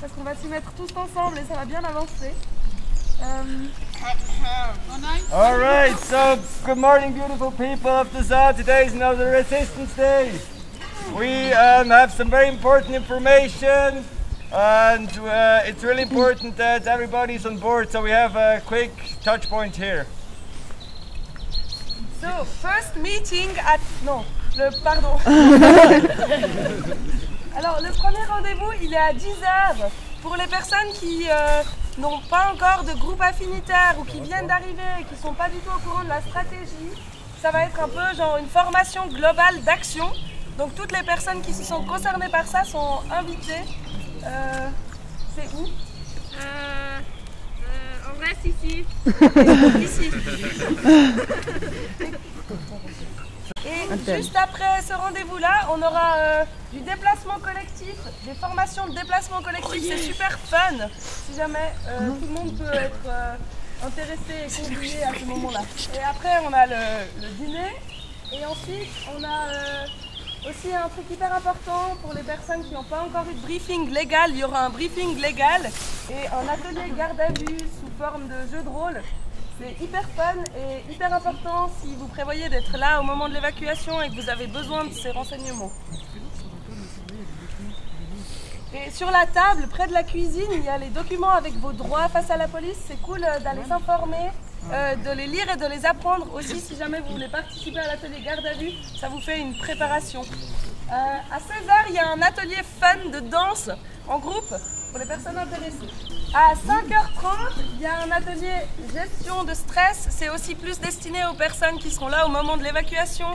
parce qu'on va s'y mettre tous ensemble et ça va bien avancer. Euh, All right, so good morning, beautiful people of the South. Today is another Resistance Day. We um, have some very important information, and uh, it's really important that everybody's on board. So we have a quick touch point here. So, first meeting at... Non, le... Pardon. Alors, le premier rendez-vous, il est à 10h. Pour les personnes qui euh, n'ont pas encore de groupe affinitaire ou qui viennent d'arriver et qui ne sont pas du tout au courant de la stratégie, ça va être un peu genre une formation globale d'action. Donc, toutes les personnes qui se sont concernées par ça sont invitées. Euh, C'est où? On reste ici. Ici. Et juste après ce rendez-vous-là, on aura euh, du déplacement collectif, des formations de déplacement collectif. C'est super fun. Si jamais euh, tout le monde peut être euh, intéressé et convié à ce moment-là. Et après, on a le, le dîner. Et ensuite, on a aussi un truc hyper important pour les personnes qui n'ont pas encore eu de briefing légal. Il y aura un briefing légal et un atelier garde à vue sous forme de jeu de rôle. C'est hyper fun et hyper important si vous prévoyez d'être là au moment de l'évacuation et que vous avez besoin de ces renseignements. Et sur la table, près de la cuisine, il y a les documents avec vos droits face à la police. C'est cool euh, d'aller s'informer, euh, de les lire et de les apprendre aussi si jamais vous voulez participer à l'atelier garde à vue. Ça vous fait une préparation. Euh, à 16h, il y a un atelier fun de danse en groupe pour les personnes intéressées. À 5h30, il y a un atelier gestion de stress. C'est aussi plus destiné aux personnes qui seront là au moment de l'évacuation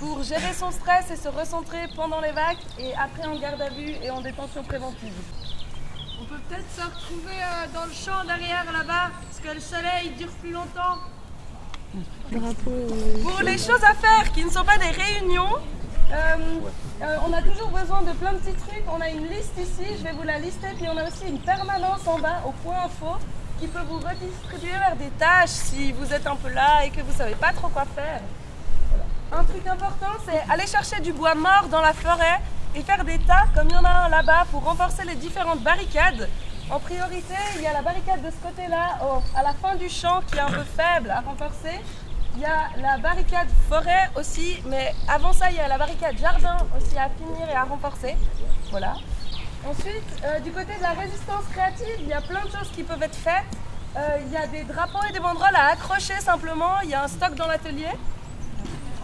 pour gérer son stress et se recentrer pendant l'évac et après en garde à vue et en détention préventive. On peut peut-être se retrouver euh, dans le champ derrière là-bas, parce que le soleil dure plus longtemps. Pour les choses à faire qui ne sont pas des réunions, euh, euh, on a toujours besoin de plein de petits trucs. On a une liste ici, je vais vous la lister. Puis on a aussi une permanence en bas au point info qui peut vous redistribuer vers des tâches si vous êtes un peu là et que vous ne savez pas trop quoi faire. Un truc important, c'est aller chercher du bois mort dans la forêt et faire des tas comme il y en a un là-bas pour renforcer les différentes barricades. En priorité, il y a la barricade de ce côté-là, à la fin du champ, qui est un peu faible à renforcer. Il y a la barricade forêt aussi, mais avant ça, il y a la barricade jardin aussi à finir et à renforcer. Voilà. Ensuite, euh, du côté de la résistance créative, il y a plein de choses qui peuvent être faites. Euh, il y a des drapeaux et des banderoles à accrocher simplement. Il y a un stock dans l'atelier.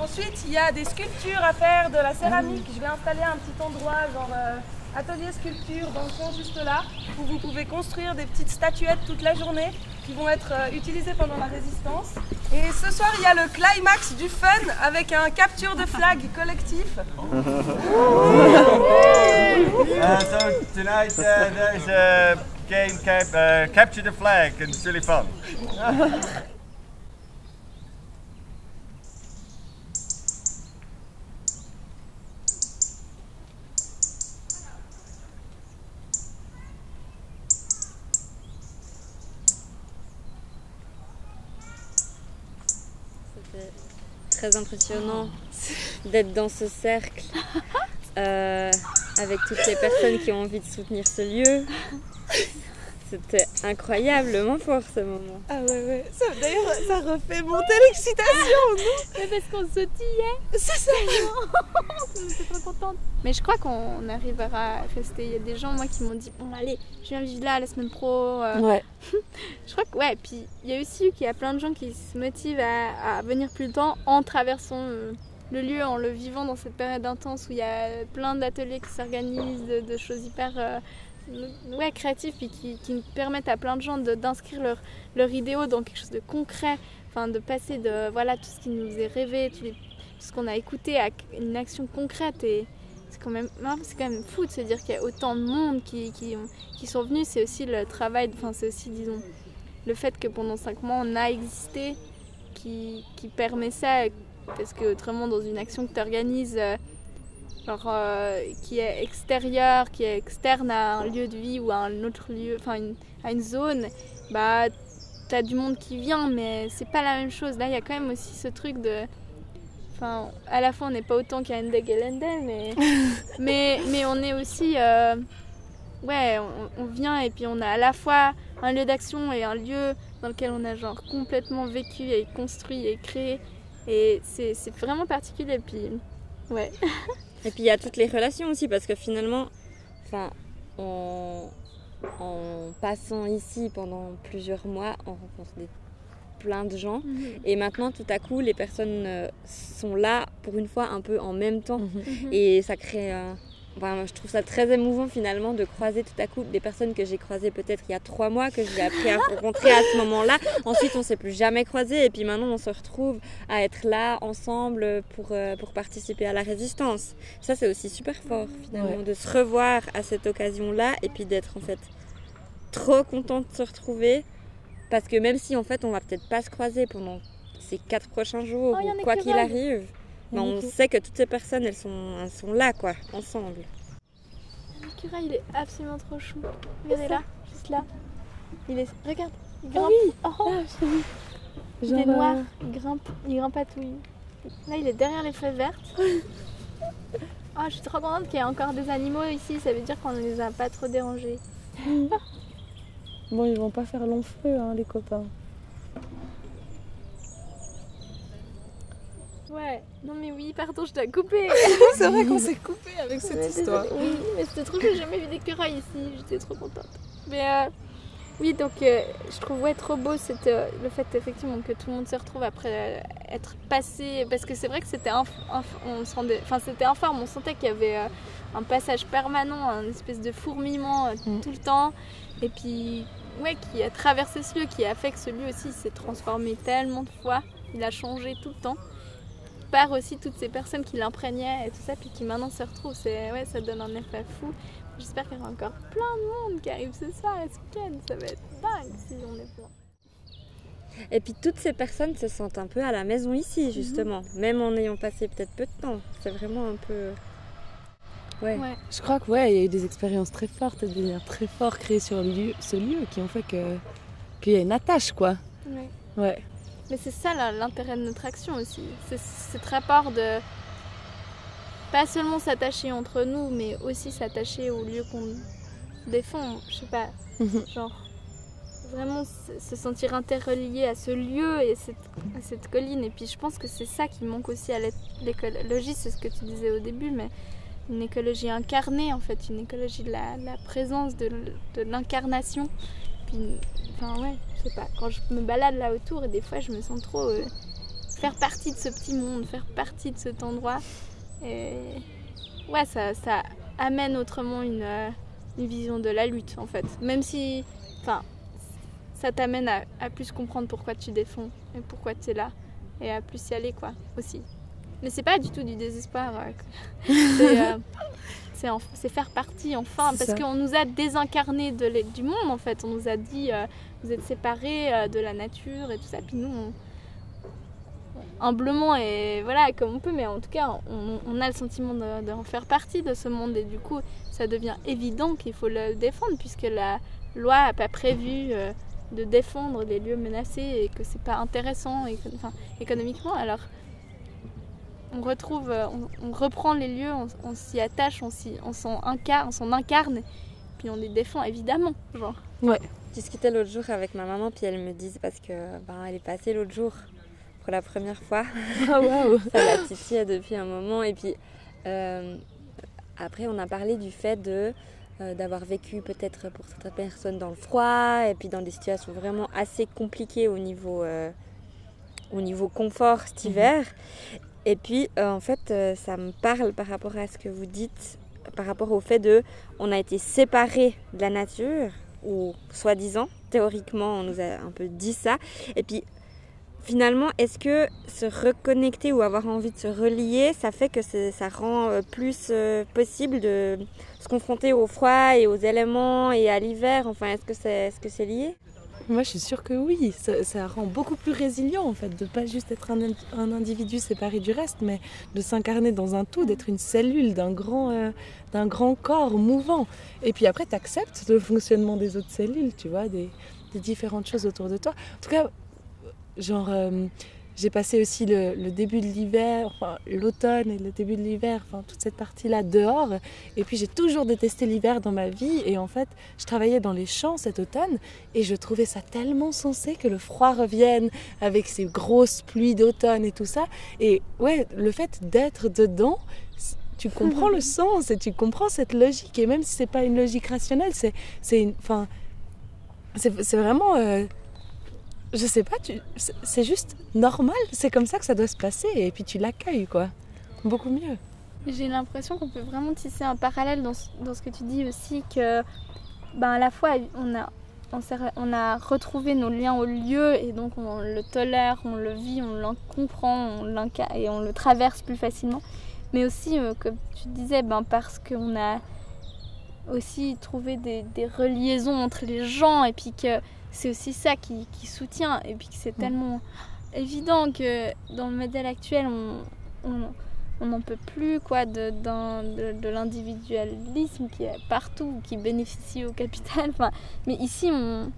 Ensuite, il y a des sculptures à faire, de la céramique. Je vais installer un petit endroit, genre euh, atelier sculpture, dans le coin juste là, où vous pouvez construire des petites statuettes toute la journée qui vont être euh, utilisées pendant la résistance. Et ce soir, il y a le climax du fun avec un capture de flag collectif. Uh, so tonight uh, there's a game cap- uh, capture the flag and it's really fun. C'était très impressionnant d'être dans ce cercle euh, avec toutes les personnes qui ont envie de soutenir ce lieu. C'était incroyablement fort ce moment. Ah ouais, ouais. Ça- D'ailleurs, ça refait monter l'excitation, non Mais parce qu'on sautillait. C'est ça. On était trop contente. Mais je crois qu'on arrivera à rester. Il y a des gens, moi, qui m'ont dit Bon, allez, je viens vivre là la semaine pro. euh. Ouais. je crois que, ouais. Puis il y a aussi qu'il y a plein de gens qui se motivent à, à venir plus longtemps en traversant euh, le lieu, en le vivant dans cette période intense où il y a plein d'ateliers qui s'organisent, de, de choses hyper. euh, ouais, créatives puis qui, qui permettent à plein de gens d'inscrire leur, leur idéaux dans quelque chose de concret, enfin de passer de voilà tout ce qui nous est rêvé, tout ce qu'on a écouté à une action concrète. Et c'est quand même quand même fou de se dire qu'il y a autant de monde qui, qui, qui sont venus. C'est aussi le travail enfin c'est aussi disons le fait que pendant cinq mois on a existé qui, qui permet ça parce que autrement dans une action que tu organises genre euh, qui est extérieure qui est externe à un lieu de vie ou à un autre lieu enfin à une zone bah t'as du monde qui vient mais c'est pas la même chose là il y a quand même aussi ce truc de Enfin, à la fois, on n'est pas autant qu'à Ende mais, mais, mais on est aussi. euh, ouais, on, on vient et puis on a à la fois un lieu d'action et un lieu dans lequel on a genre complètement vécu et construit et créé. Et c'est vraiment particulier. Puis, ouais. Et puis il y a toutes les relations aussi, parce que finalement, enfin, en, en passant ici pendant plusieurs mois, on rencontre des, plein de gens. Mhm. Et maintenant, tout à coup, les personnes euh, sont là pour une fois un peu en même temps. Mhm. Et ça crée. euh, enfin, je trouve ça très émouvant finalement de croiser tout à coup des personnes que j'ai croisées peut-être il y a trois mois, que j'ai appris à rencontrer à ce moment-là. Ensuite, on s'est plus jamais croisés et puis maintenant, on se retrouve à être là ensemble pour, euh, pour participer à la résistance. Ça, c'est aussi super fort finalement Ouais. de se revoir à cette occasion-là et puis d'être en fait trop content de se retrouver. Parce que même si en fait on va peut-être pas se croiser pendant ces quatre prochains jours, Oh, ou quoi qu'il arrive, On sait que toutes ces personnes elles sont, elles sont là quoi, ensemble. L'écureuil, il est absolument trop chou. Regardez là, juste là. Il est. Regarde, il Ah grimpe. oui, Oh, il Genre, est noir, euh, il grimpe, il grimpatouille. Là, il est derrière les feuilles vertes. Oh, je suis trop contente qu'il y ait encore des animaux ici, ça veut dire qu'on ne les a pas trop dérangés. Bon, ils vont pas faire long feu, hein, les copains. Ouais, non mais oui, pardon, je dois couper. C'est vrai qu'on s'est coupé avec cette Ouais, histoire. Oui, mais c'était trop que j'ai jamais vu d'écureuil ici, j'étais trop contente. Mais euh, oui, donc euh, je trouve ouais, trop beau cette, euh, le fait effectivement que tout le monde se retrouve après euh, être passé, parce que c'est vrai que c'était inf- inf- on enfin c'était informe, on sentait qu'il y avait euh, un passage permanent, un espèce de fourmillement euh, tout le temps, et puis ouais, qui a traversé ce lieu, qui a fait que ce lieu aussi s'est transformé tellement de fois, il a changé tout le temps par aussi toutes ces personnes qui l'imprégnaient et tout ça, puis qui maintenant se retrouvent. C'est, ouais, ça donne un effet fou. J'espère qu'il y aura encore plein de monde qui arrive ce soir et ce week-end. Ça va être dingue si on est plein? Et puis toutes ces personnes se sentent un peu à la maison ici justement, même en ayant passé peut-être peu de temps. C'est vraiment un peu... Ouais. Je crois que ouais, il y a eu des expériences très fortes, des liens très forts créés sur lieu, ce lieu qui ont fait que qu'il y a une attache quoi. Ouais. Ouais. Mais c'est ça l'intérêt de notre action aussi. C'est cet rapport de. pas seulement s'attacher entre nous, mais aussi s'attacher au lieu qu'on défend. Je sais pas, genre vraiment se sentir interrelié à ce lieu et cette, à cette colline. Et puis je pense que c'est ça qui manque aussi à l'écologie, c'est ce que tu disais au début, mais une écologie incarnée en fait, une écologie de la, la présence, de, de l'incarnation. Enfin ouais, je sais pas, quand je me balade là autour et des fois je me sens trop euh, faire partie de ce petit monde, faire partie de cet endroit. Et ouais, ça, ça amène autrement une, euh, une vision de la lutte en fait. Même si, enfin, ça t'amène à, à, plus comprendre pourquoi tu défends et pourquoi tu es là et à plus y aller quoi aussi. Mais c'est pas du tout du désespoir. Euh, c'est euh, faire partie enfin parce qu'on nous a désincarné de du monde en fait. On nous a dit euh, vous êtes séparés de la nature et tout ça. Puis nous, on, humblement et voilà comme on peut, mais en tout cas on, on a le sentiment de, de, faire partie de ce monde et du coup ça devient évident qu'il faut le défendre puisque la loi n'a pas prévu de défendre les lieux menacés et que c'est pas intéressant éco économiquement. Alors on retrouve, euh, on, on reprend les lieux, on, on s'y attache, on s'en incarne, on incarne, puis on les défend évidemment, genre. Ouais. Je discutais l'autre jour avec ma maman, puis elle me disait parce que ben, elle est passée l'autre jour pour la première fois. Ah waouh Ça la titille depuis un moment, et puis euh, après on a parlé du fait de euh, d'avoir vécu peut-être pour certaines personnes dans le froid et puis dans des situations vraiment assez compliquées au niveau euh, au niveau confort cet hiver. Mmh. Et puis, euh, en fait, euh, ça me parle par rapport à ce que vous dites, par rapport au fait de, on a été séparés de la nature, ou soi-disant, théoriquement, on nous a un peu dit ça. Et puis, finalement, est-ce que se reconnecter ou avoir envie de se relier, ça fait que ça rend euh, plus possible de se confronter au froid et aux éléments et à l'hiver? Enfin, est-ce que c'est lié? Moi, je suis sûre que oui. Ça, rend beaucoup plus résilient, en fait, de pas juste être un, individu séparé du reste, mais de s'incarner dans un tout, d'être une cellule d'un grand, euh, grand corps mouvant. Et puis après, tu acceptes le fonctionnement des autres cellules, tu vois, des, des, différentes choses autour de toi. En tout cas, genre, euh, j'ai passé aussi le, le début de l'hiver, enfin, l'automne et le début de l'hiver, enfin, toute cette partie-là dehors. Et puis j'ai toujours détesté l'hiver dans ma vie. Et en fait, je travaillais dans les champs cet automne et je trouvais ça tellement sensé que le froid revienne avec ces grosses pluies d'automne et tout ça. Et ouais, le fait d'être dedans, tu comprends le sens et tu comprends cette logique. Et même si c'est pas une logique rationnelle, c'est, c'est une, enfin, c'est vraiment. Euh, je sais pas, c'est juste normal, c'est comme ça que ça doit se passer et puis tu l'accueilles quoi. Beaucoup mieux. J'ai l'impression qu'on peut vraiment tisser un parallèle dans, dans, ce que tu dis aussi que ben, à la fois on a, on, a retrouvé nos liens au lieu et donc on le tolère, on le vit, on le comprend on et on le traverse plus facilement. Mais aussi, euh, comme tu disais, ben, parce qu'on a aussi trouvé des, des reliaisons entre les gens et puis que c'est aussi ça qui, qui, soutient. Et puis c'est mmh. tellement évident que dans le modèle actuel, on n'en peut plus quoi, de, de, de l'individualisme qui est partout, qui bénéficie au capital. Enfin, mais ici, on...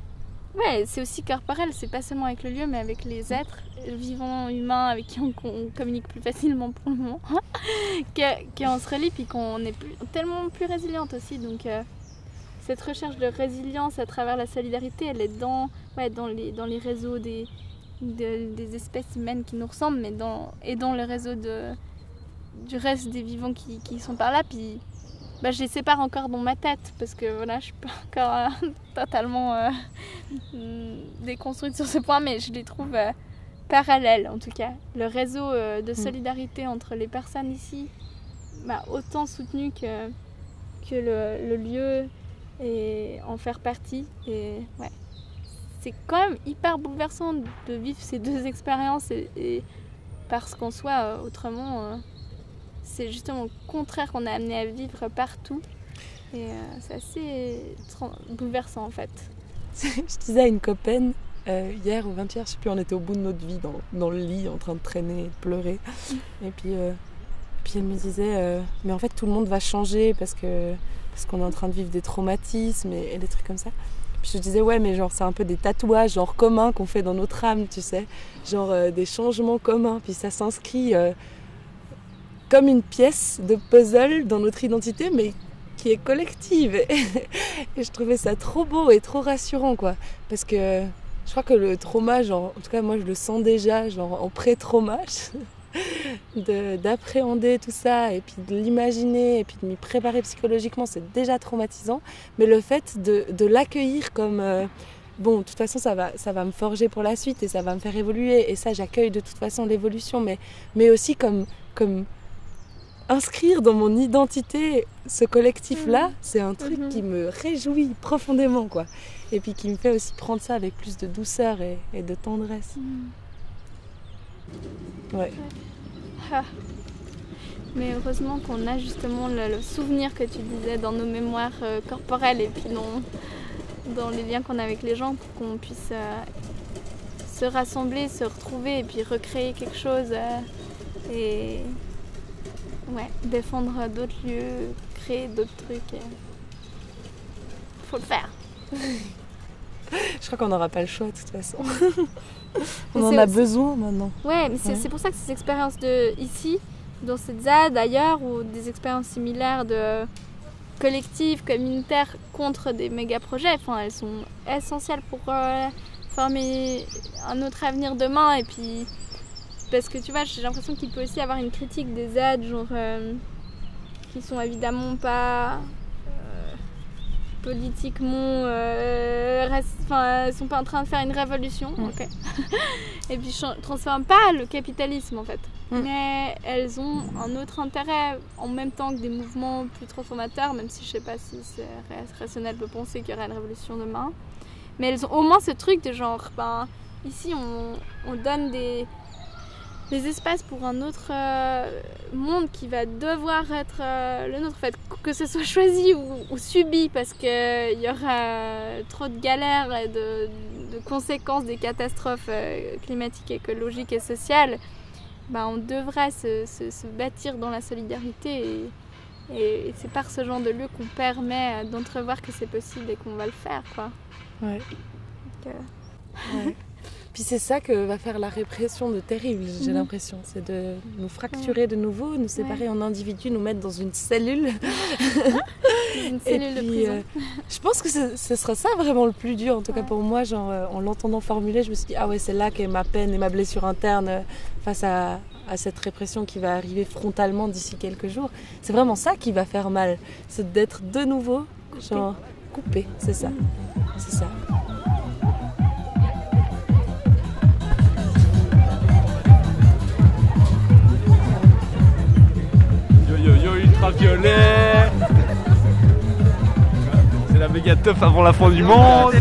ouais, c'est aussi corporel, c'est pas seulement avec le lieu, mais avec les êtres vivants, humains, avec qui on, on communique plus facilement pour le moment, qu'on se relie, puis qu'on est plus, tellement plus résiliente aussi. Donc, euh, cette recherche de résilience à travers la solidarité, elle est dans, ouais, dans, les, dans les réseaux des, de, des espèces humaines qui nous ressemblent, mais dans, et dans le réseau de, du reste des vivants qui, qui sont par là. Puis bah, je les sépare encore dans ma tête parce que voilà, je suis pas encore euh, totalement euh, déconstruite sur ce point, mais je les trouve euh, parallèles en tout cas. Le réseau de solidarité entre les personnes ici, bah, autant soutenu que, que le, le lieu et en faire partie. Et ouais, c'est quand même hyper bouleversant de vivre ces deux expériences et, et parce qu'en soit euh, autrement, euh, c'est justement le contraire qu'on a amené à vivre partout. Et euh, c'est assez bouleversant en fait. je disais à une copaine euh, hier ou 20 hier, je sais plus, on était au bout de notre vie dans, dans le lit en train de traîner, de pleurer. Et puis, euh, puis elle me disait, euh, mais en fait tout le monde va changer parce que parce qu'on est en train de vivre des traumatismes et, des trucs comme ça. Puis je disais, ouais, mais genre, c'est un peu des tatouages, genre communs qu'on fait dans notre âme, tu sais. Genre euh, des changements communs. Puis ça s'inscrit euh, comme une pièce de puzzle dans notre identité, mais qui est collective. Et je trouvais ça trop beau et trop rassurant, quoi. Parce que je crois que le trauma, genre, en tout cas, moi, je le sens déjà, genre, en pré-trauma, d'appréhender tout ça et puis de l'imaginer et puis de m'y préparer psychologiquement, c'est déjà traumatisant. Mais le fait de, de l'accueillir comme. euh, bon, de toute façon, ça va, ça va me forger pour la suite et ça va me faire évoluer. Et ça, j'accueille de toute façon l'évolution, mais, mais aussi comme, comme inscrire dans mon identité ce collectif-là, c'est un truc qui me réjouit profondément, quoi. Et puis qui me fait aussi prendre ça avec plus de douceur et, et de tendresse. Ouais. Ah. Mais heureusement qu'on a justement le, le souvenir que tu disais dans nos mémoires euh, corporelles et puis dans, dans les liens qu'on a avec les gens pour qu'on puisse euh, se rassembler, se retrouver et puis recréer quelque chose euh, et ouais, défendre d'autres lieux, créer d'autres trucs. Faut le faire. Je crois qu'on n'aura pas le choix de toute façon. On en a besoin maintenant. Ouais, mais c'est Ouais. pour ça que ces expériences de ici, dans cette ZAD ailleurs, ou des expériences similaires de collectives, communautaires contre des méga projets, enfin, elles sont essentielles pour euh, former un autre avenir demain. Et puis, parce que tu vois, j'ai l'impression qu'il peut aussi y avoir une critique des ZAD, genre, euh, qui sont évidemment pas politiquement euh, sont pas en train de faire une révolution ok. Et puis ne transforment pas le capitalisme en fait. Mais elles ont un autre intérêt en même temps que des mouvements plus transformateurs même si je sais pas si c'est ra- rationnel de penser qu'il y aura une révolution demain. Mais elles ont au moins ce truc de genre ben ici on, on donne des des espaces pour un autre euh, monde qui va devoir être euh, le nôtre, en fait, que ce soit choisi ou, ou subi, parce qu'il y aura trop de galères et de, de conséquences des catastrophes euh, climatiques, écologiques et sociales, bah, on devrait se, se- se bâtir dans la solidarité. Et, et- et c'est par ce genre de lieu qu'on permet d'entrevoir que c'est possible et qu'on va le faire. Quoi. Ouais. Donc, euh, Ouais. Puis c'est ça que va faire la répression de terrible, j'ai Mhm. l'impression. C'est de nous fracturer de nouveau, nous séparer en individus, nous mettre dans une cellule. une cellule de prison. euh, je pense que ce, ce sera ça vraiment le plus dur, en tout cas pour moi. Genre, euh, en l'entendant formuler, je me suis dit, ah ouais, c'est là qu'est ma peine et ma blessure interne euh, face à, à cette répression qui va arriver frontalement d'ici quelques jours. C'est vraiment ça qui va faire mal. C'est d'être de nouveau, genre, coupé. C'est ça. C'est ça. C'est la méga teuf avant la fin du monde